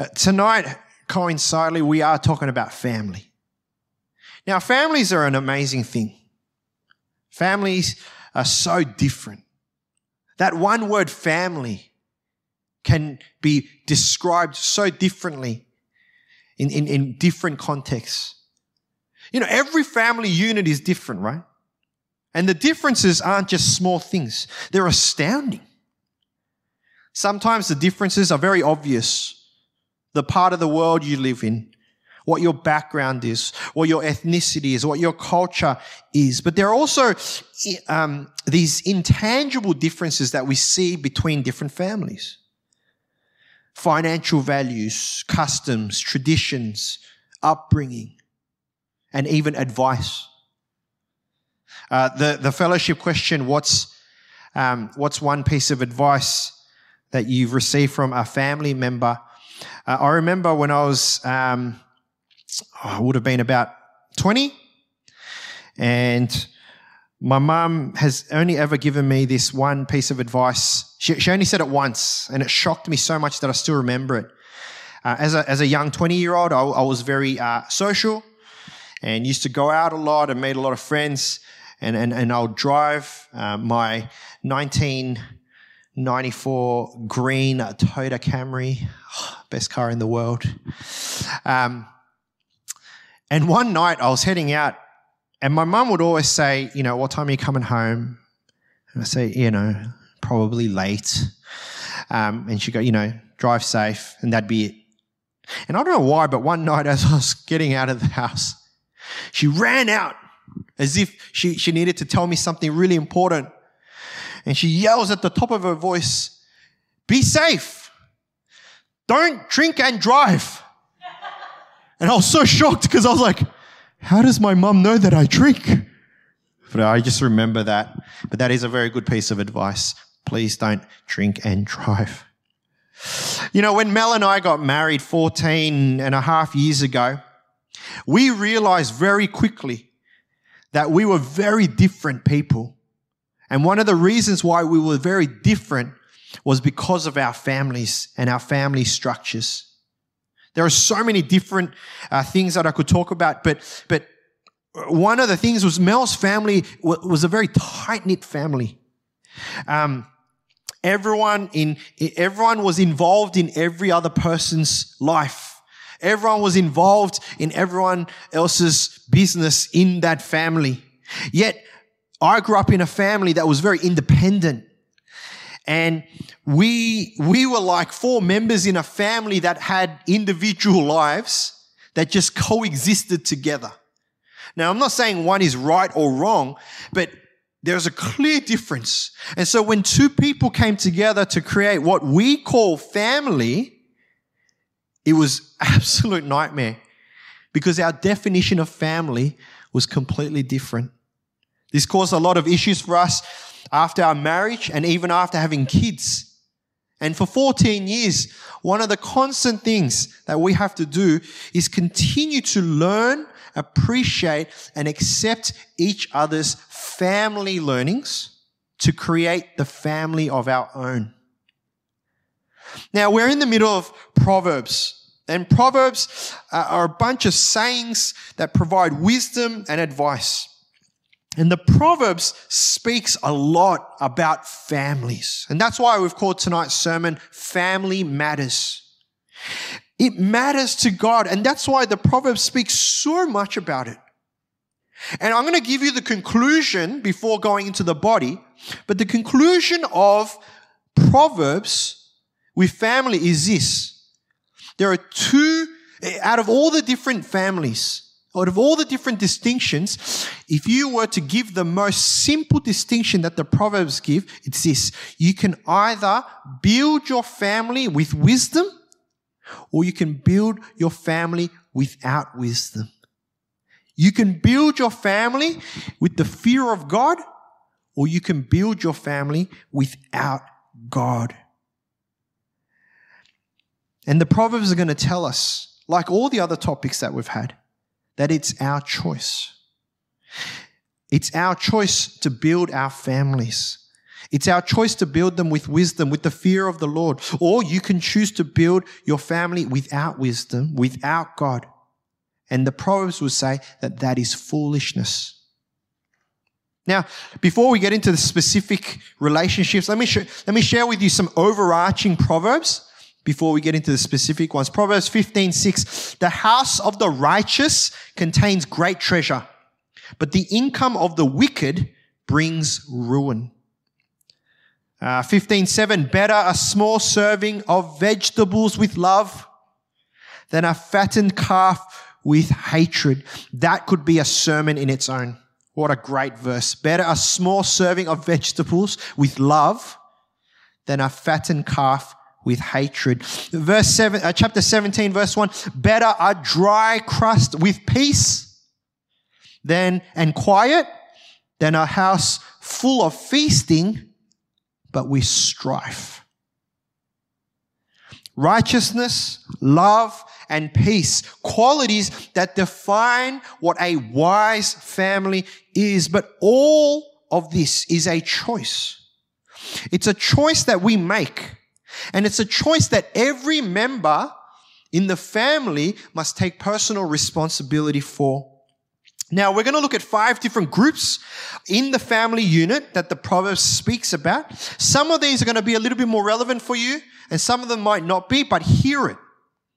Uh, tonight, coincidentally, we are talking about family. Now, families are an amazing thing. Families are so different. That one word family can be described so differently in, in, in different contexts. You know, every family unit is different, right? And the differences aren't just small things. They're astounding. Sometimes the differences are very obvious. The part of the world you live in, what your background is, what your ethnicity is, what your culture is. But there are also um, these intangible differences that we see between different families. Financial values, customs, traditions, upbringing, and even advice. Uh, the, the fellowship question, what's, um, what's one piece of advice that you've received from a family member? Uh, I remember when I was, um, oh, I would have been about 20 and my mum has only ever given me this one piece of advice. She, she, only said it once, and it shocked me so much that I still remember it. Uh, as, a, as a young 20 year old, I, I, was very uh, social and used to go out a lot and meet a lot of friends. And, and, and I'll drive uh, my 1994 green Toyota Camry, best car in the world. Um, and one night I was heading out and my mum would always say, you know, what time are you coming home? And I say, you know, probably late. Um, and she'd go, you know, drive safe, and that'd be it. And I don't know why, but one night as I was getting out of the house, she ran out as if she, she needed to tell me something really important. And she yells at the top of her voice, Be safe. Don't drink and drive. And I was so shocked because I was like, how does my mum know that I drink? But I just remember that. But that is a very good piece of advice. Please don't drink and drive. You know, when Mel and I got married 14 and a half years ago, we realized very quickly that we were very different people. And one of the reasons why we were very different was because of our families and our family structures. There are so many different uh, things that I could talk about, but, but one of the things was Mel's family was a very tight knit family. Um, everyone in, everyone was involved in every other person's life. Everyone was involved in everyone else's business in that family. Yet I grew up in a family that was very independent. And we, we were like four members in a family that had individual lives that just coexisted together. Now, I'm not saying one is right or wrong, but there's a clear difference. And so when two people came together to create what we call family, it was absolute nightmare because our definition of family was completely different. This caused a lot of issues for us after our marriage and even after having kids. And for 14 years, one of the constant things that we have to do is continue to learn, appreciate, and accept each other's family learnings to create the family of our own. Now, we're in the middle of Proverbs. And Proverbs uh, are a bunch of sayings that provide wisdom and advice. And the Proverbs speaks a lot about families. And that's why we've called tonight's sermon Family Matters. It matters to God. And that's why the Proverbs speaks so much about it. And I'm going to give you the conclusion before going into the body. But the conclusion of Proverbs with family is this. There are two, out of all the different families, out of all the different distinctions, if you were to give the most simple distinction that the Proverbs give, it's this. You can either build your family with wisdom or you can build your family without wisdom. You can build your family with the fear of God or you can build your family without God. And the Proverbs are going to tell us, like all the other topics that we've had, that it's our choice. It's our choice to build our families. It's our choice to build them with wisdom, with the fear of the Lord. Or you can choose to build your family without wisdom, without God. And the Proverbs would say that that is foolishness. Now, before we get into the specific relationships, let me, sh- let me share with you some overarching Proverbs before we get into the specific ones. Proverbs 15, 6. The house of the righteous contains great treasure, but the income of the wicked brings ruin. Uh, 15, 7. Better a small serving of vegetables with love than a fattened calf with hatred. That could be a sermon in its own. What a great verse. Better a small serving of vegetables with love than a fattened calf with hatred. Verse 7, uh, chapter 17, verse 1. Better a dry crust with peace than, and quiet than a house full of feasting, but with strife. Righteousness, love, and peace. Qualities that define what a wise family is. But all of this is a choice. It's a choice that we make. And it's a choice that every member in the family must take personal responsibility for. Now, we're going to look at five different groups in the family unit that the Proverbs speaks about. Some of these are going to be a little bit more relevant for you, and some of them might not be, but hear it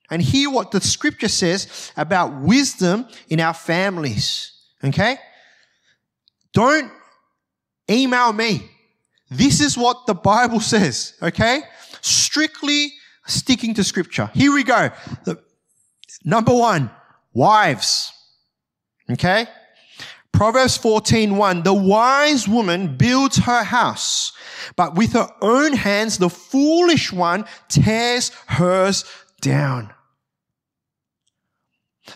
and hear what the scripture says about wisdom in our families. Okay? Don't email me. This is what the Bible says. Okay? Strictly sticking to scripture. Here we go. The, number one, wives. Okay? Proverbs 14:1 The wise woman builds her house, but with her own hands the foolish one tears hers down.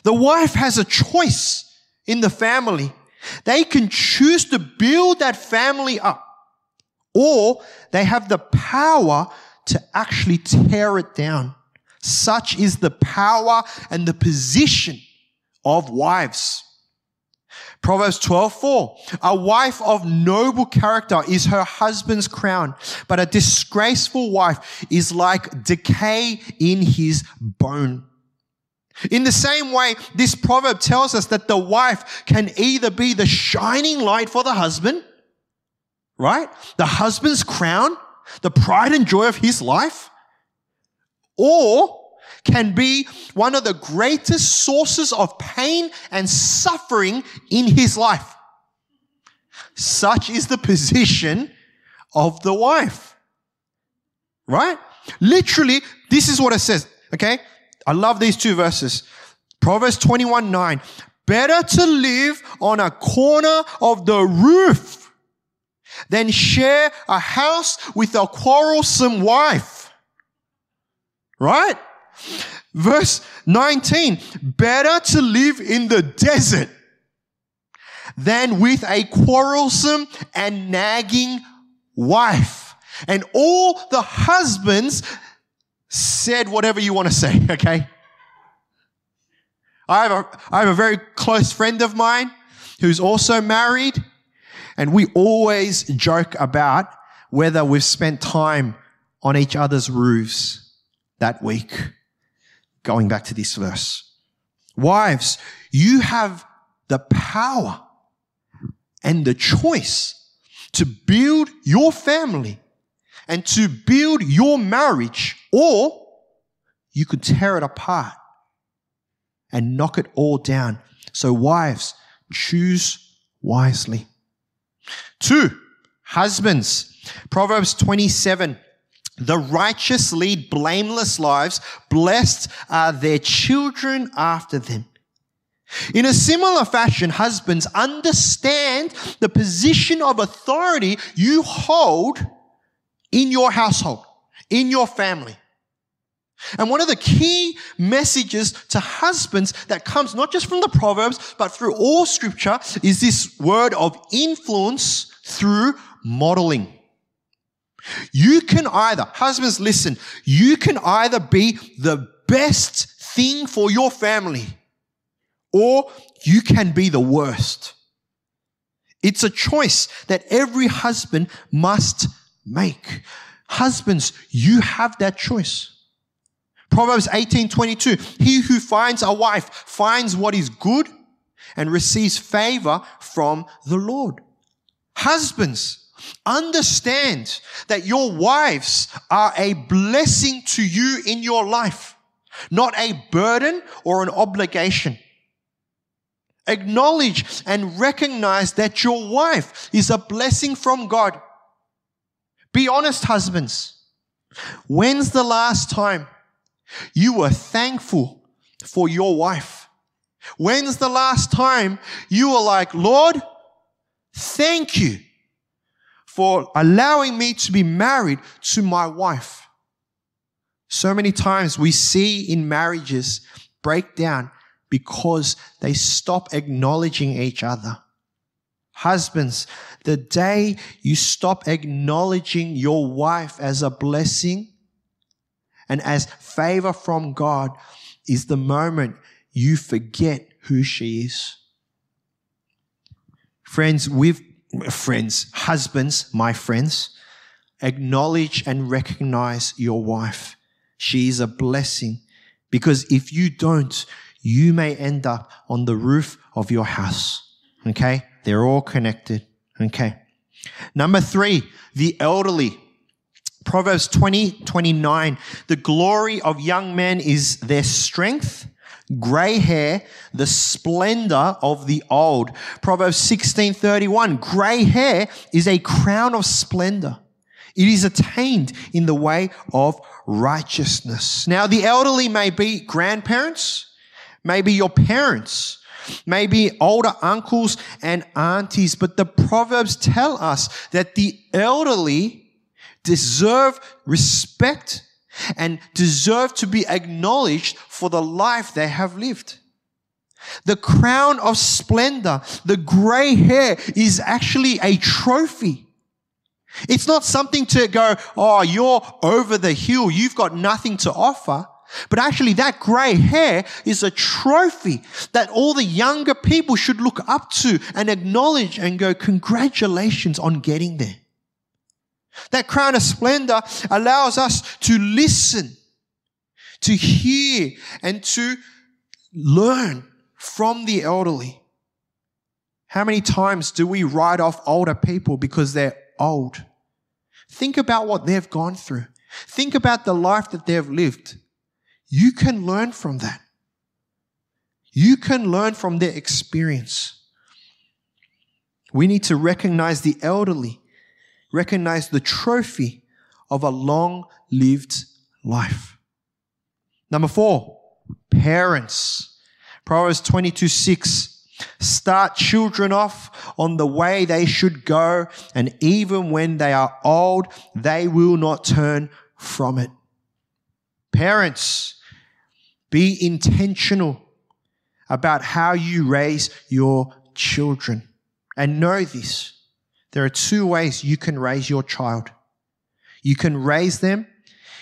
The wife has a choice in the family. They can choose to build that family up, or they have the power to actually tear it down. Such is the power and the position of wives. Proverbs 12:4 A wife of noble character is her husband's crown, but a disgraceful wife is like decay in his bone. In the same way, this proverb tells us that the wife can either be the shining light for the husband, right? The husband's crown, the pride and joy of his life, or can be one of the greatest sources of pain and suffering in his life. Such is the position of the wife. Right? Literally, this is what it says. Okay? I love these two verses. Proverbs 21 9. Better to live on a corner of the roof than share a house with a quarrelsome wife. Right? Verse 19. Better to live in the desert than with a quarrelsome and nagging wife. And all the husbands said whatever you want to say, okay? I have a, I have a very close friend of mine who's also married, and we always joke about whether we've spent time on each other's roofs that week. Going back to this verse. Wives, you have the power and the choice to build your family and to build your marriage, or you could tear it apart and knock it all down. So, wives, choose wisely. Two, husbands. Proverbs 27. The righteous lead blameless lives. Blessed are their children after them. In a similar fashion, husbands understand the position of authority you hold in your household, in your family. And one of the key messages to husbands that comes not just from the Proverbs, but through all scripture is this word of influence through modeling. You can either, husbands, listen, you can either be the best thing for your family or you can be the worst. It's a choice that every husband must make. Husbands, you have that choice. Proverbs 18:22 He who finds a wife finds what is good and receives favor from the Lord. Husbands, understand that your wives are a blessing to you in your life, not a burden or an obligation. Acknowledge and recognize that your wife is a blessing from God. Be honest, husbands. When's the last time you were thankful for your wife? When's the last time you were like, Lord, thank you for allowing me to be married to my wife? So many times we see in marriages break down because they stop acknowledging each other. Husbands, the day you stop acknowledging your wife as a blessing and as favor from God is the moment you forget who she is. Friends, with friends, husbands, my friends, acknowledge and recognize your wife. She is a blessing because if you don't, you may end up on the roof of your house. Okay? They're all connected. Okay. Number three, the elderly. Proverbs 20, 29. The glory of young men is their strength, gray hair, the splendor of the old. Proverbs 16, 31. Gray hair is a crown of splendor. It is attained in the way of righteousness. Now, the elderly may be grandparents, maybe your parents, maybe older uncles and aunties, but the Proverbs tell us that the elderly deserve respect and deserve to be acknowledged for the life they have lived. The crown of splendor, the gray hair is actually a trophy. It's not something to go, oh, you're over the hill. You've got nothing to offer. But actually that gray hair is a trophy that all the younger people should look up to and acknowledge and go, congratulations on getting there. That crown of splendor allows us to listen, to hear, and to learn from the elderly. How many times do we write off older people because they're old? Think about what they've gone through. Think about the life that they've lived. You can learn from that. You can learn from their experience. We need to recognize the elderly recognize the trophy of a long lived life. Number four, parents. Proverbs 22 6. Start children off on the way they should go, and even when they are old, they will not turn from it. Parents, be intentional about how you raise your children. And know this there are two ways you can raise your child. You can raise them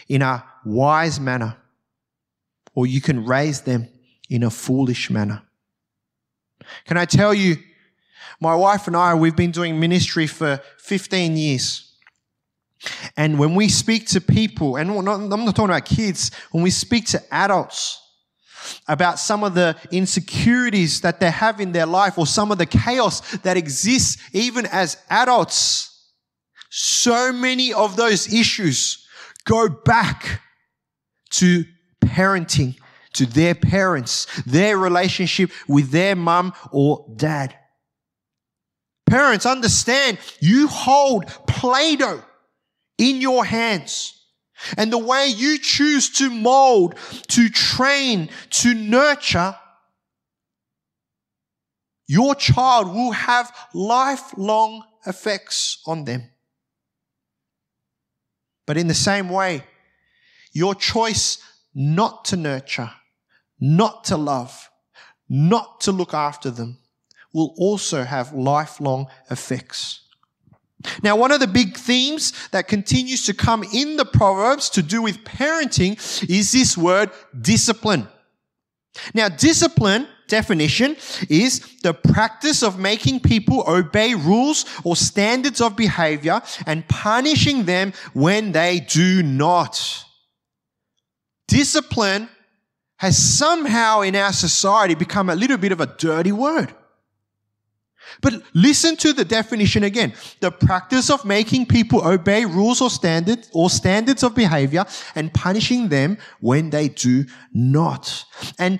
in a wise manner, or you can raise them in a foolish manner. Can I tell you, my wife and I, we've been doing ministry for 15 years. And when we speak to people, and I'm not talking about kids, when we speak to adults, about some of the insecurities that they have in their life or some of the chaos that exists even as adults. So many of those issues go back to parenting, to their parents, their relationship with their mum or dad. Parents, understand you hold Play Doh in your hands. And the way you choose to mold, to train, to nurture, your child will have lifelong effects on them. But in the same way, your choice not to nurture, not to love, not to look after them will also have lifelong effects. Now, one of the big themes that continues to come in the Proverbs to do with parenting is this word discipline. Now, discipline definition is the practice of making people obey rules or standards of behavior and punishing them when they do not. Discipline has somehow in our society become a little bit of a dirty word. But listen to the definition again. The practice of making people obey rules or standards or standards of behavior and punishing them when they do not. And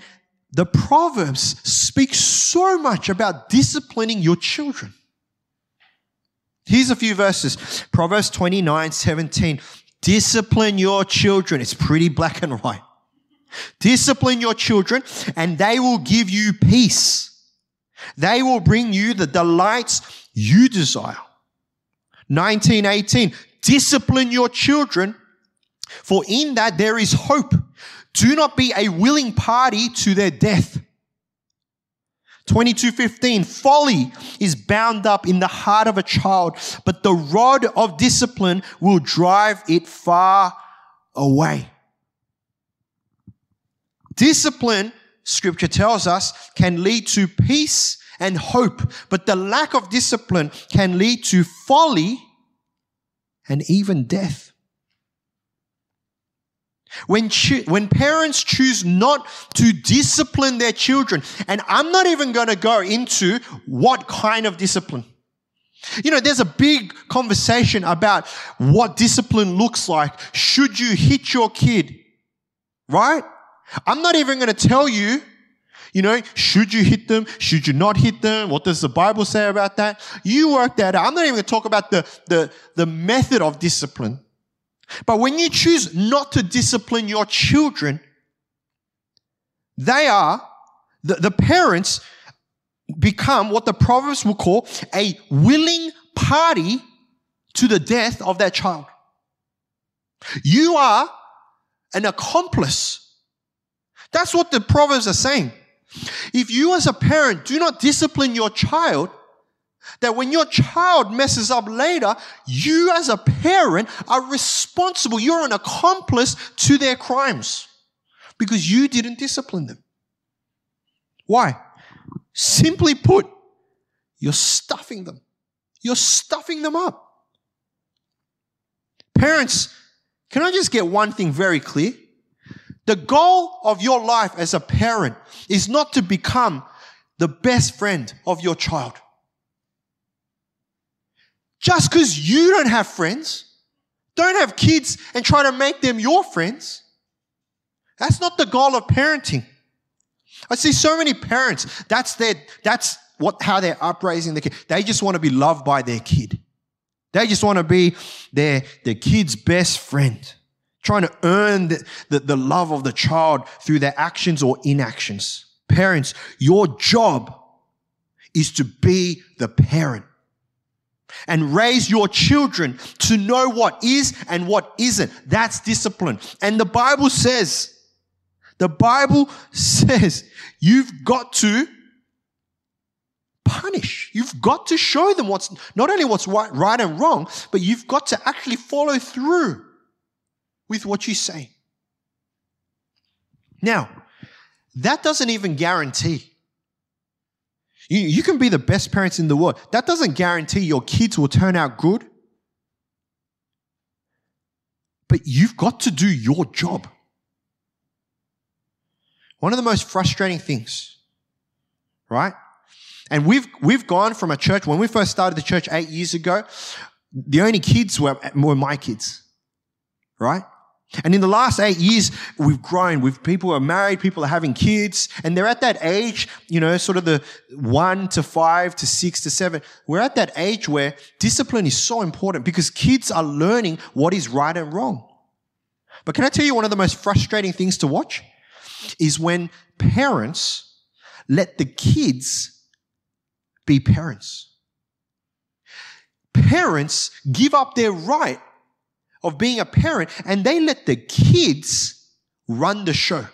the Proverbs speak so much about disciplining your children. Here's a few verses. Proverbs 29, 17. Discipline your children. It's pretty black and white. Discipline your children and they will give you peace. They will bring you the delights you desire. 1918. Discipline your children for in that there is hope. Do not be a willing party to their death. 2215 folly is bound up in the heart of a child but the rod of discipline will drive it far away discipline scripture tells us can lead to peace and hope but the lack of discipline can lead to folly and even death when, cho- when parents choose not to discipline their children, and I'm not even going to go into what kind of discipline. You know, there's a big conversation about what discipline looks like. Should you hit your kid? Right? I'm not even going to tell you, you know, should you hit them? Should you not hit them? What does the Bible say about that? You work that out. I'm not even going to talk about the, the, the method of discipline. But when you choose not to discipline your children, they are, the, the parents become what the Proverbs will call a willing party to the death of their child. You are an accomplice. That's what the Proverbs are saying. If you as a parent do not discipline your child, that when your child messes up later, you as a parent are responsible. You're an accomplice to their crimes because you didn't discipline them. Why? Simply put, you're stuffing them. You're stuffing them up. Parents, can I just get one thing very clear? The goal of your life as a parent is not to become the best friend of your child. Just because you don't have friends, don't have kids and try to make them your friends. That's not the goal of parenting. I see so many parents, that's their, that's what, how they're upraising the kid. They just want to be loved by their kid. They just want to be their, their kid's best friend, trying to earn the, the, the love of the child through their actions or inactions. Parents, your job is to be the parent and raise your children to know what is and what isn't. That's discipline. And the Bible says, the Bible says you've got to punish. You've got to show them what's not only what's right, right and wrong, but you've got to actually follow through with what you say. Now, that doesn't even guarantee you, you can be the best parents in the world. That doesn't guarantee your kids will turn out good. But you've got to do your job. One of the most frustrating things, right? And we've, we've gone from a church, when we first started the church eight years ago, the only kids were, were my kids, right? And in the last eight years, we've grown. We've, people are married, people are having kids, and they're at that age, you know, sort of the one to five to six to seven. We're at that age where discipline is so important because kids are learning what is right and wrong. But can I tell you one of the most frustrating things to watch is when parents let the kids be parents. Parents give up their right of being a parent and they let the kids run the show.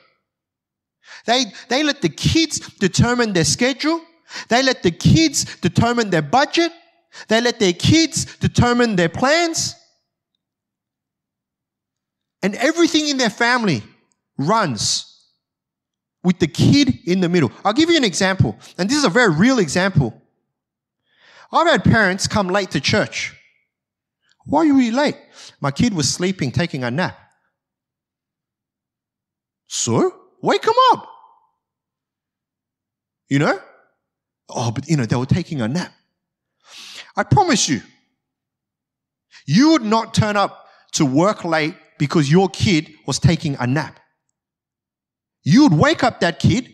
They, they let the kids determine their schedule. They let the kids determine their budget. They let their kids determine their plans. And everything in their family runs with the kid in the middle. I'll give you an example, and this is a very real example. I've had parents come late to church. Why are you late? My kid was sleeping, taking a nap. So, wake him up. You know? Oh, but you know, they were taking a nap. I promise you, you would not turn up to work late because your kid was taking a nap. You would wake up that kid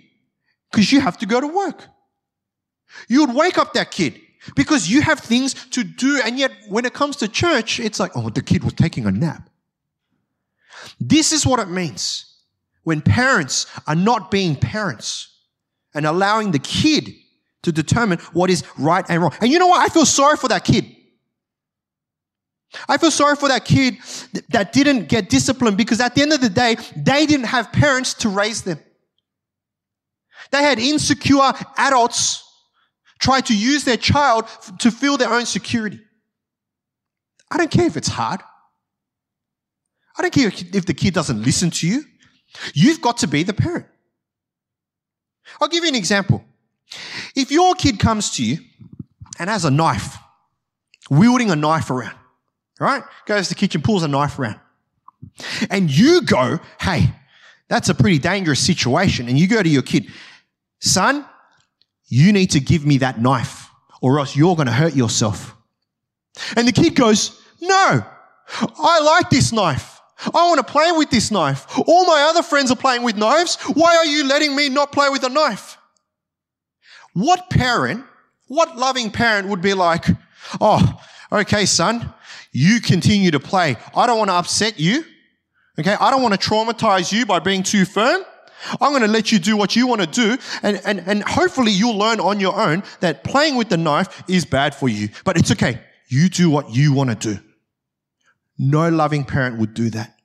because you have to go to work. You would wake up that kid because you have things to do. And yet, when it comes to church, it's like, oh, the kid was taking a nap. This is what it means when parents are not being parents and allowing the kid to determine what is right and wrong. And you know what? I feel sorry for that kid. I feel sorry for that kid that didn't get disciplined because at the end of the day, they didn't have parents to raise them. They had insecure adults try to use their child to feel their own security. I don't care if it's hard. I don't care if the kid doesn't listen to you. You've got to be the parent. I'll give you an example. If your kid comes to you and has a knife, wielding a knife around, right? Goes to the kitchen, pulls a knife around. And you go, hey, that's a pretty dangerous situation. And you go to your kid, son, you need to give me that knife or else you're going to hurt yourself. And the kid goes, no, I like this knife. I want to play with this knife. All my other friends are playing with knives. Why are you letting me not play with a knife? What parent, what loving parent would be like, oh, okay, son, you continue to play. I don't want to upset you. Okay. I don't want to traumatize you by being too firm. I'm going to let you do what you want to do. And, and, and hopefully you'll learn on your own that playing with the knife is bad for you. But it's okay. You do what you want to do. No loving parent would do that.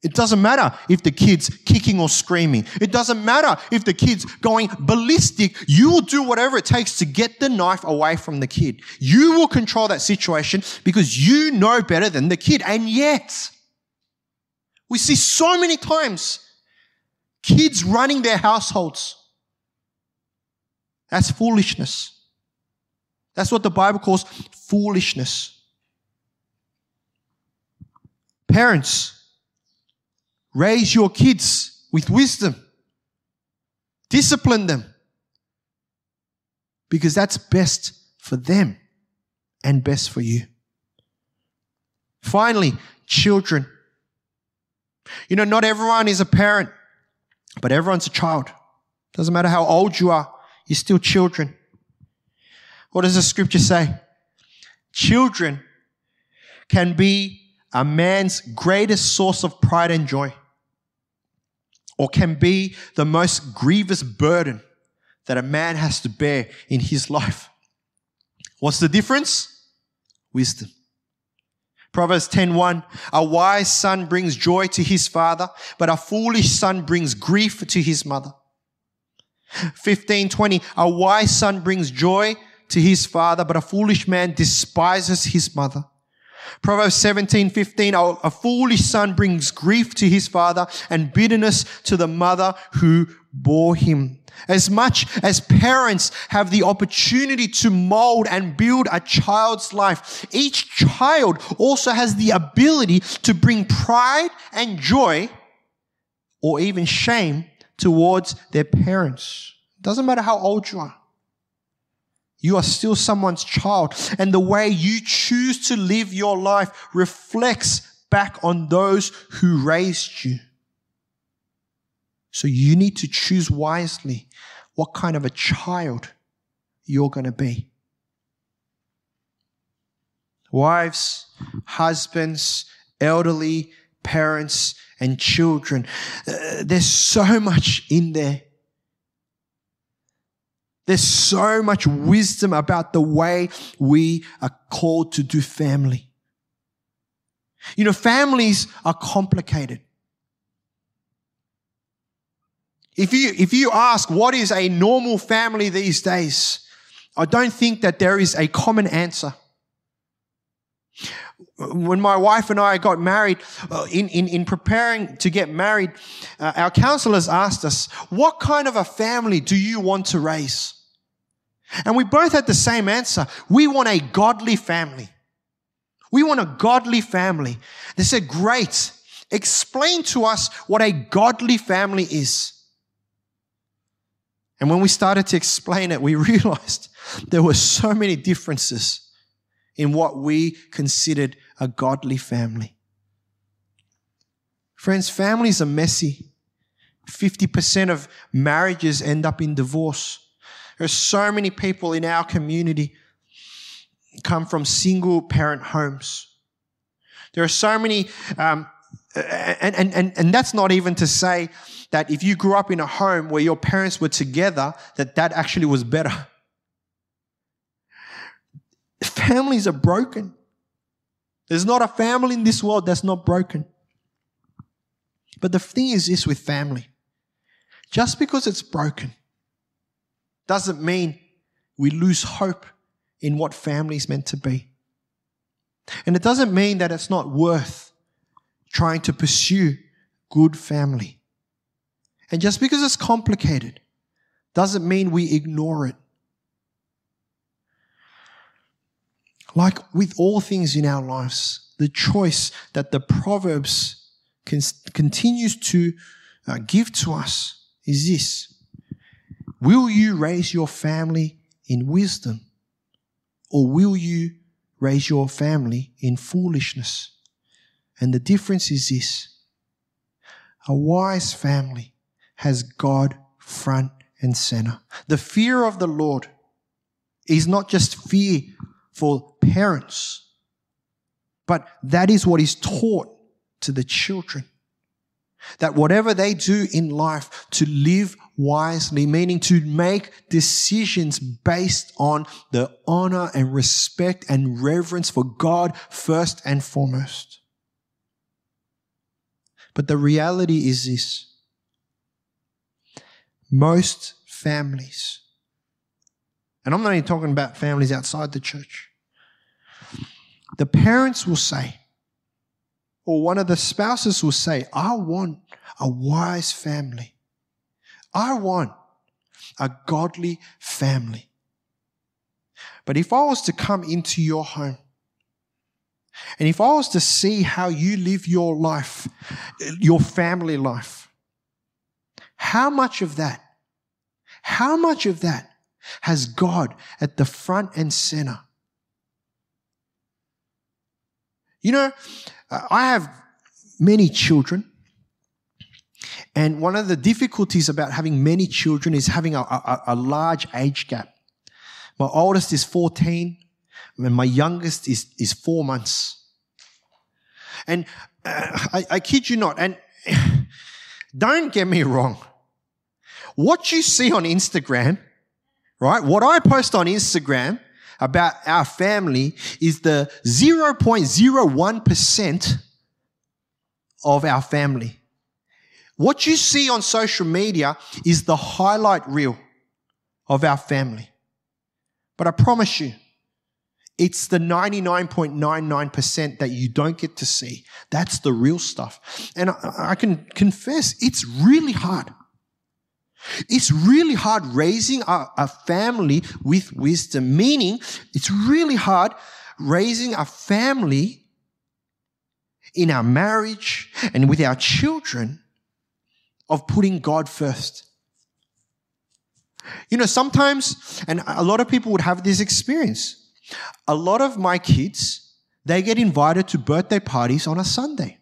It doesn't matter if the kid's kicking or screaming. It doesn't matter if the kid's going ballistic. You will do whatever it takes to get the knife away from the kid. You will control that situation because you know better than the kid. And yet, we see so many times kids running their households. That's foolishness. That's what the Bible calls foolishness. Parents, Raise your kids with wisdom. Discipline them. Because that's best for them and best for you. Finally, children. You know, not everyone is a parent, but everyone's a child. Doesn't matter how old you are, you're still children. What does the scripture say? Children can be a man's greatest source of pride and joy, or can be the most grievous burden that a man has to bear in his life. What's the difference? Wisdom. Proverbs 10:1 A wise son brings joy to his father, but a foolish son brings grief to his mother. 15:20 A wise son brings joy to his father, but a foolish man despises his mother. Proverbs 17, 15, a foolish son brings grief to his father and bitterness to the mother who bore him. As much as parents have the opportunity to mold and build a child's life, each child also has the ability to bring pride and joy or even shame towards their parents. Doesn't matter how old you are. You are still someone's child. And the way you choose to live your life reflects back on those who raised you. So you need to choose wisely what kind of a child you're going to be. Wives, husbands, elderly, parents, and children. Uh, there's so much in there there's so much wisdom about the way we are called to do family. You know, families are complicated. If you, if you ask what is a normal family these days, I don't think that there is a common answer. when my wife and I got married, uh, in, in, in preparing to get married, uh, our counselors asked us, what kind of a family do you want to raise? And we both had the same answer. We want a godly family. We want a godly family. They said, great. Explain to us what a godly family is. And when we started to explain it, we realized there were so many differences in what we considered a godly family. Friends, families are messy. 50% of marriages end up in divorce. There's so many people in our community come from single parent homes. There are so many, um, and, and, and, and that's not even to say that if you grew up in a home where your parents were together, that that actually was better. Families are broken. There's not a family in this world that's not broken. But the thing is this with family just because it's broken doesn't mean we lose hope in what family is meant to be. And it doesn't mean that it's not worth trying to pursue good family. And just because it's complicated doesn't mean we ignore it. Like with all things in our lives, the choice that the Proverbs continues to uh, give to us is this. Will you raise your family in wisdom or will you raise your family in foolishness? And the difference is this. A wise family has God front and center. The fear of the Lord is not just fear for parents, but that is what is taught to the children. That whatever they do in life to live wisely, meaning to make decisions based on the honor and respect and reverence for God first and foremost. But the reality is this most families, and I'm not even talking about families outside the church, the parents will say, or one of the spouses will say, I want a wise family. I want a godly family. But if I was to come into your home, and if I was to see how you live your life, your family life, how much of that, how much of that has God at the front and center? You know, I have many children. And one of the difficulties about having many children is having a, a, a large age gap. My oldest is 14, and my youngest is, is four months. And uh, I, I kid you not, and don't get me wrong. What you see on Instagram, right? What I post on Instagram about our family is the 0.01% of our family. What you see on social media is the highlight reel of our family. But I promise you, it's the 99.99% that you don't get to see. That's the real stuff. And I, I, can confess, it's really hard. It's really hard raising a, a family with wisdom, meaning it's really hard raising a family in our marriage and with our children of putting God first. You know, sometimes, and a lot of people would have this experience. A lot of my kids, they get invited to birthday parties on a Sunday.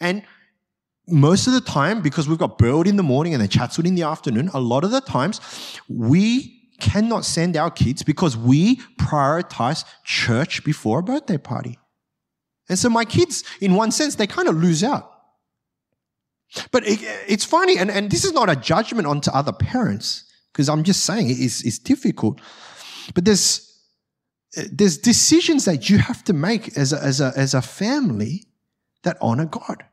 And most of the time, because we've got Burwood in the morning and then Chatswood in the afternoon, a lot of the times we cannot send our kids because we prioritize church before a birthday party. And so my kids, in one sense, they kind of lose out. But it, it's funny, and, and this is not a judgment onto other parents, because I'm just saying it's, it's difficult. But there's Uh, there's decisions that you have to make as a, as a, as a family that honor God.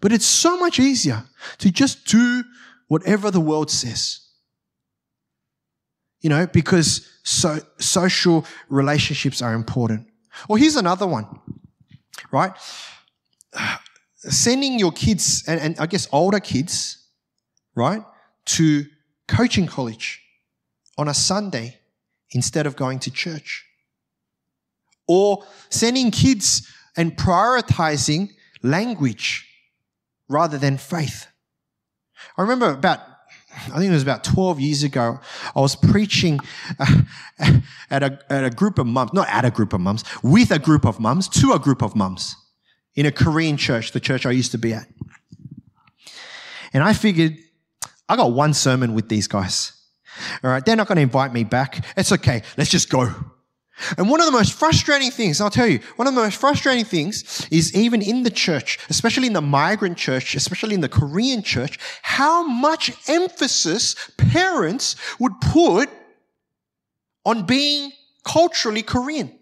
But it's so much easier to just do whatever the world says. You know, because so social relationships are important. Or here's another one, right? Sending your kids, and, and I guess older kids, right, to coaching college on a Sunday instead of going to church. Or sending kids and prioritizing language rather than faith. I remember about, I think it was about 12 years ago, I was preaching uh, at, a, at a group of mums, not at a group of mums, with a group of mums, to a group of mums in a Korean church, the church I used to be at. And I figured, I got one sermon with these guys. All right, they're not going to invite me back. It's okay. Let's just go. And one of the most frustrating things, I'll tell you, one of the most frustrating things is even in the church, especially in the migrant church, especially in the Korean church, how much emphasis parents would put on being culturally Korean.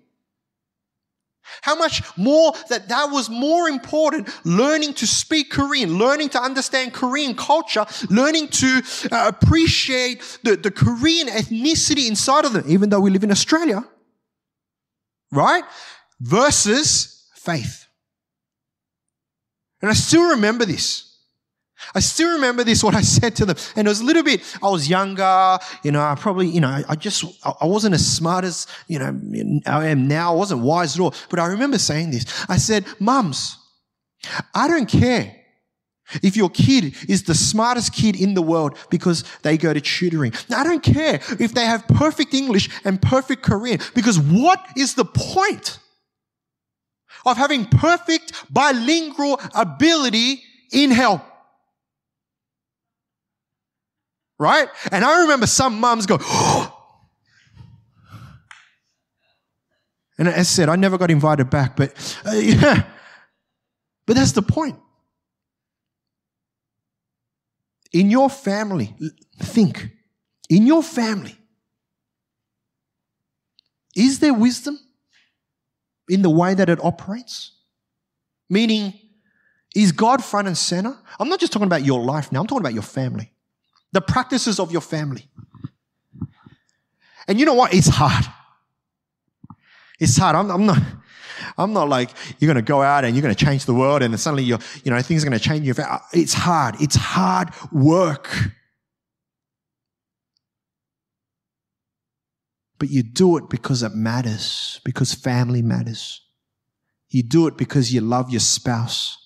How much more that that was more important learning to speak Korean, learning to understand Korean culture, learning to uh, appreciate the, the Korean ethnicity inside of them, even though we live in Australia right? Versus faith. And I still remember this. I still remember this, what I said to them. And it was a little bit, I was younger, you know, I probably, you know, I just, I wasn't as smart as, you know, I am now. I wasn't wise at all. But I remember saying this. I said, mums, I don't care if your kid is the smartest kid in the world because they go to tutoring. I don't care if they have perfect English and perfect Korean because what is the point of having perfect bilingual ability in hell? Right? And I remember some mums go, and as I said, I never got invited back, but uh, yeah. But that's the point. In your family, think, in your family, is there wisdom in the way that it operates? Meaning, is God front and center? I'm not just talking about your life now, I'm talking about your family, the practices of your family. And you know what? It's hard. It's hard. I'm, I'm not. I'm not like you're going to go out and you're going to change the world and suddenly you're, you know, things are going to change. It's hard. It's hard work. But you do it because it matters, because family matters. You do it because you love your spouse.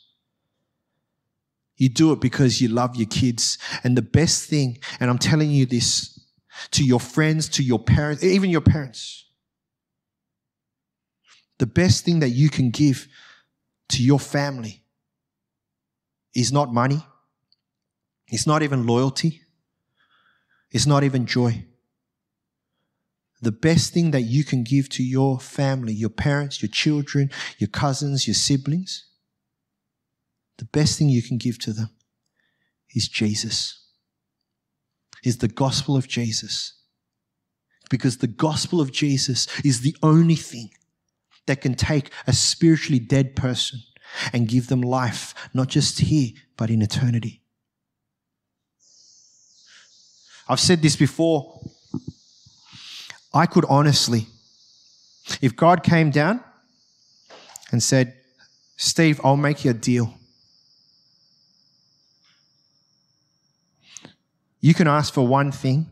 You do it because you love your kids. And the best thing, and I'm telling you this to your friends, to your parents, even your parents, the best thing that you can give to your family is not money, it's not even loyalty, it's not even joy. The best thing that you can give to your family, your parents, your children, your cousins, your siblings, best thing you can give to them is Jesus, is the gospel of Jesus. Because the gospel of Jesus is the only thing that can take a spiritually dead person and give them life, not just here, but in eternity. I've said this before. I could honestly, if God came down and said, Steve, I'll make you a deal. You can ask for one thing,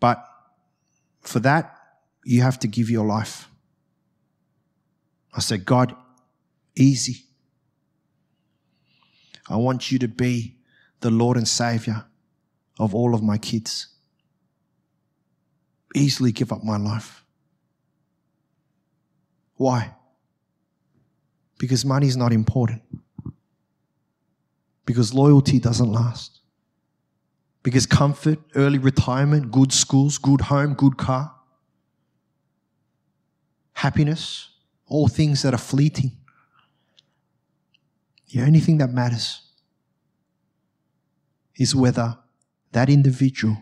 but for that, you have to give your life. I said, God, easy. I want you to be the Lord and Savior of all of my kids. Easily give up my life. Why? Because money is not important. Because loyalty doesn't last. Because comfort, early retirement, good schools, good home, good car happiness, all things that are fleeting. The only thing that matters is whether that individual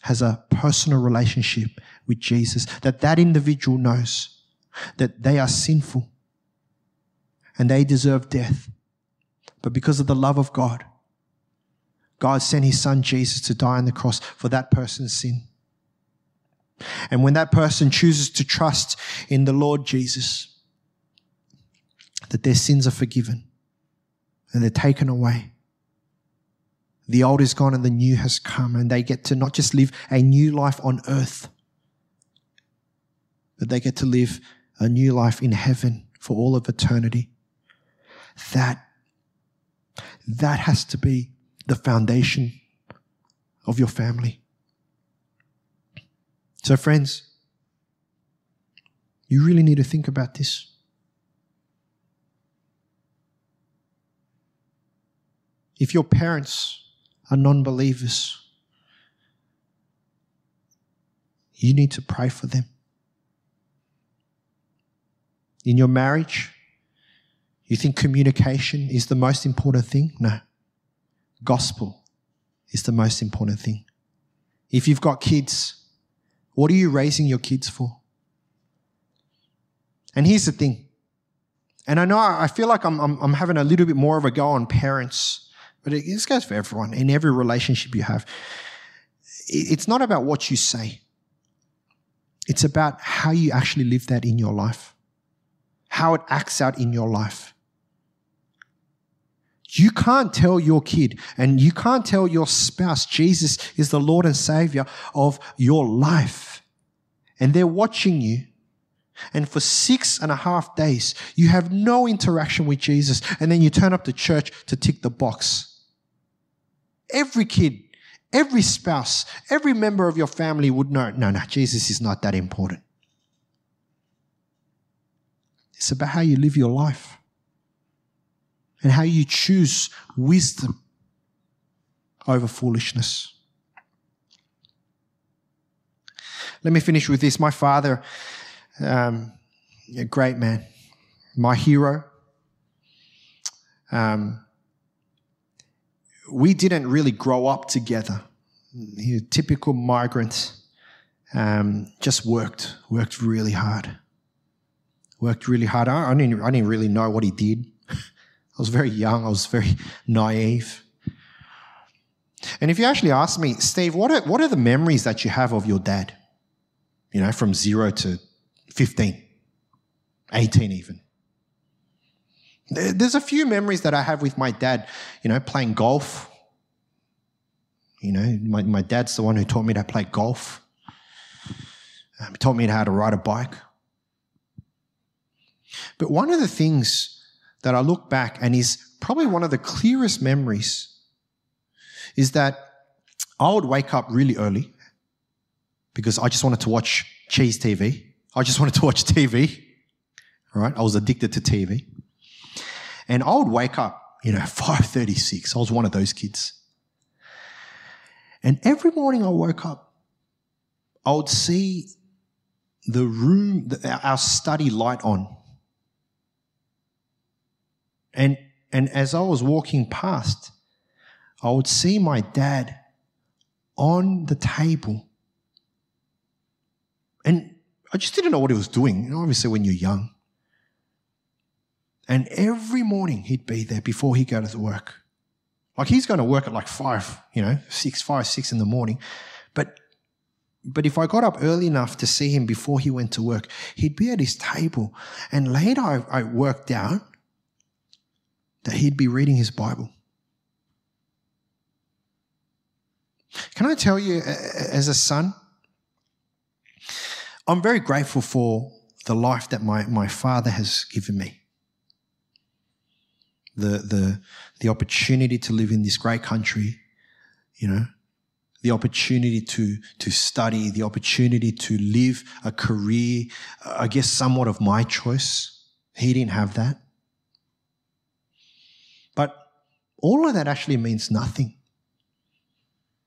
has a personal relationship with Jesus, that that individual knows that they are sinful and they deserve death. But because of the love of God, God sent his son Jesus to die on the cross for that person's sin. And when that person chooses to trust in the Lord Jesus, that their sins are forgiven and they're taken away. The old is gone and the new has come, and they get to not just live a new life on earth, but they get to live a new life in heaven for all of eternity. That, that has to be the foundation of your family. So, friends, you really need to think about this. If your parents are non believers, you need to pray for them. In your marriage, you think communication is the most important thing? No. Gospel is the most important thing. If you've got kids, what are you raising your kids for? And here's the thing. And I know I feel like I'm, I'm, I'm having a little bit more of a go on parents, but it, this goes for everyone in every relationship you have. It's not about what you say. It's about how you actually live that in your life, how it acts out in your life. You can't tell your kid and you can't tell your spouse Jesus is the Lord and Savior of your life. And they're watching you. And for six and a half days, you have no interaction with Jesus. And then you turn up to church to tick the box. Every kid, every spouse, every member of your family would know, no, no, Jesus is not that important. It's about how you live your life and how you choose wisdom over foolishness. Let me finish with this. My father, um, a great man, my hero. Um, we didn't really grow up together. He a typical migrant. Um, just worked, worked really hard. Worked really hard. I, I, didn't, I didn't really know what he did. I was very young. I was very naive. And if you actually ask me, Steve, what are, what are the memories that you have of your dad? You know, from zero to 15, 18 even. There's a few memories that I have with my dad, you know, playing golf. You know, my, my dad's the one who taught me to play golf. Um, he taught me how to ride a bike. But one of the things that I look back and is probably one of the clearest memories is that I would wake up really early because I just wanted to watch Cheez TV. I just wanted to watch TV. Right? I was addicted to TV. And I would wake up, you know, 5:36. I was one of those kids. And every morning I woke up, I would see the room, our study light on. And, and as I was walking past, I would see my dad on the table. And I just didn't know what he was doing, you know, obviously, when you're young. And every morning he'd be there before he'd go to work. Like he's going to work at like five, you know, six, five, six in the morning. But but if I got up early enough to see him before he went to work, he'd be at his table. And later I, I worked out that he'd be reading his Bible. Can I tell you, as a son, I'm very grateful for the life that my, my father has given me. The, the, the opportunity to live in this great country, you know, the opportunity to, to study, the opportunity to live a career, I guess somewhat of my choice. He didn't have that. But all of that actually means nothing.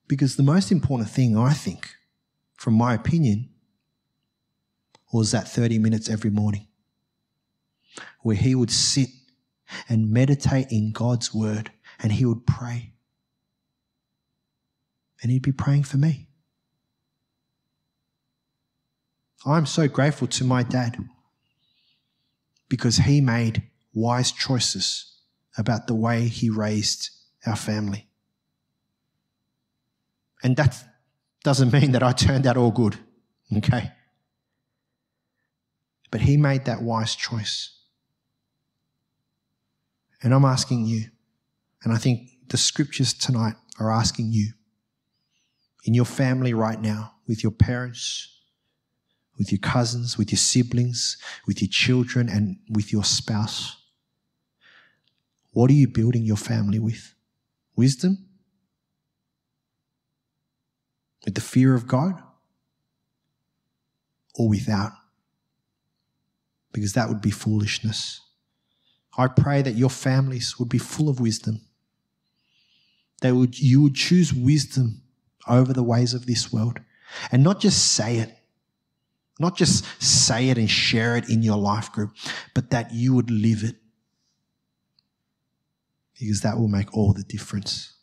Because the most important thing, I think, from my opinion, was that 30 minutes every morning where he would sit and meditate in God's word and he would pray. And he'd be praying for me. I'm so grateful to my dad because he made wise choices about the way he raised our family. And that doesn't mean that I turned out all good. Okay? But he made that wise choice. And I'm asking you, and I think the scriptures tonight are asking you, in your family right now, with your parents, with your cousins, with your siblings, with your children, and with your spouse, what are you building your family with? Wisdom? With the fear of God? Or without? Because that would be foolishness. I pray that your families would be full of wisdom. That would, you would choose wisdom over the ways of this world. And not just say it, not just say it and share it in your life group, but that you would live it. Because that will make all the difference.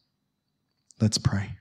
Let's pray.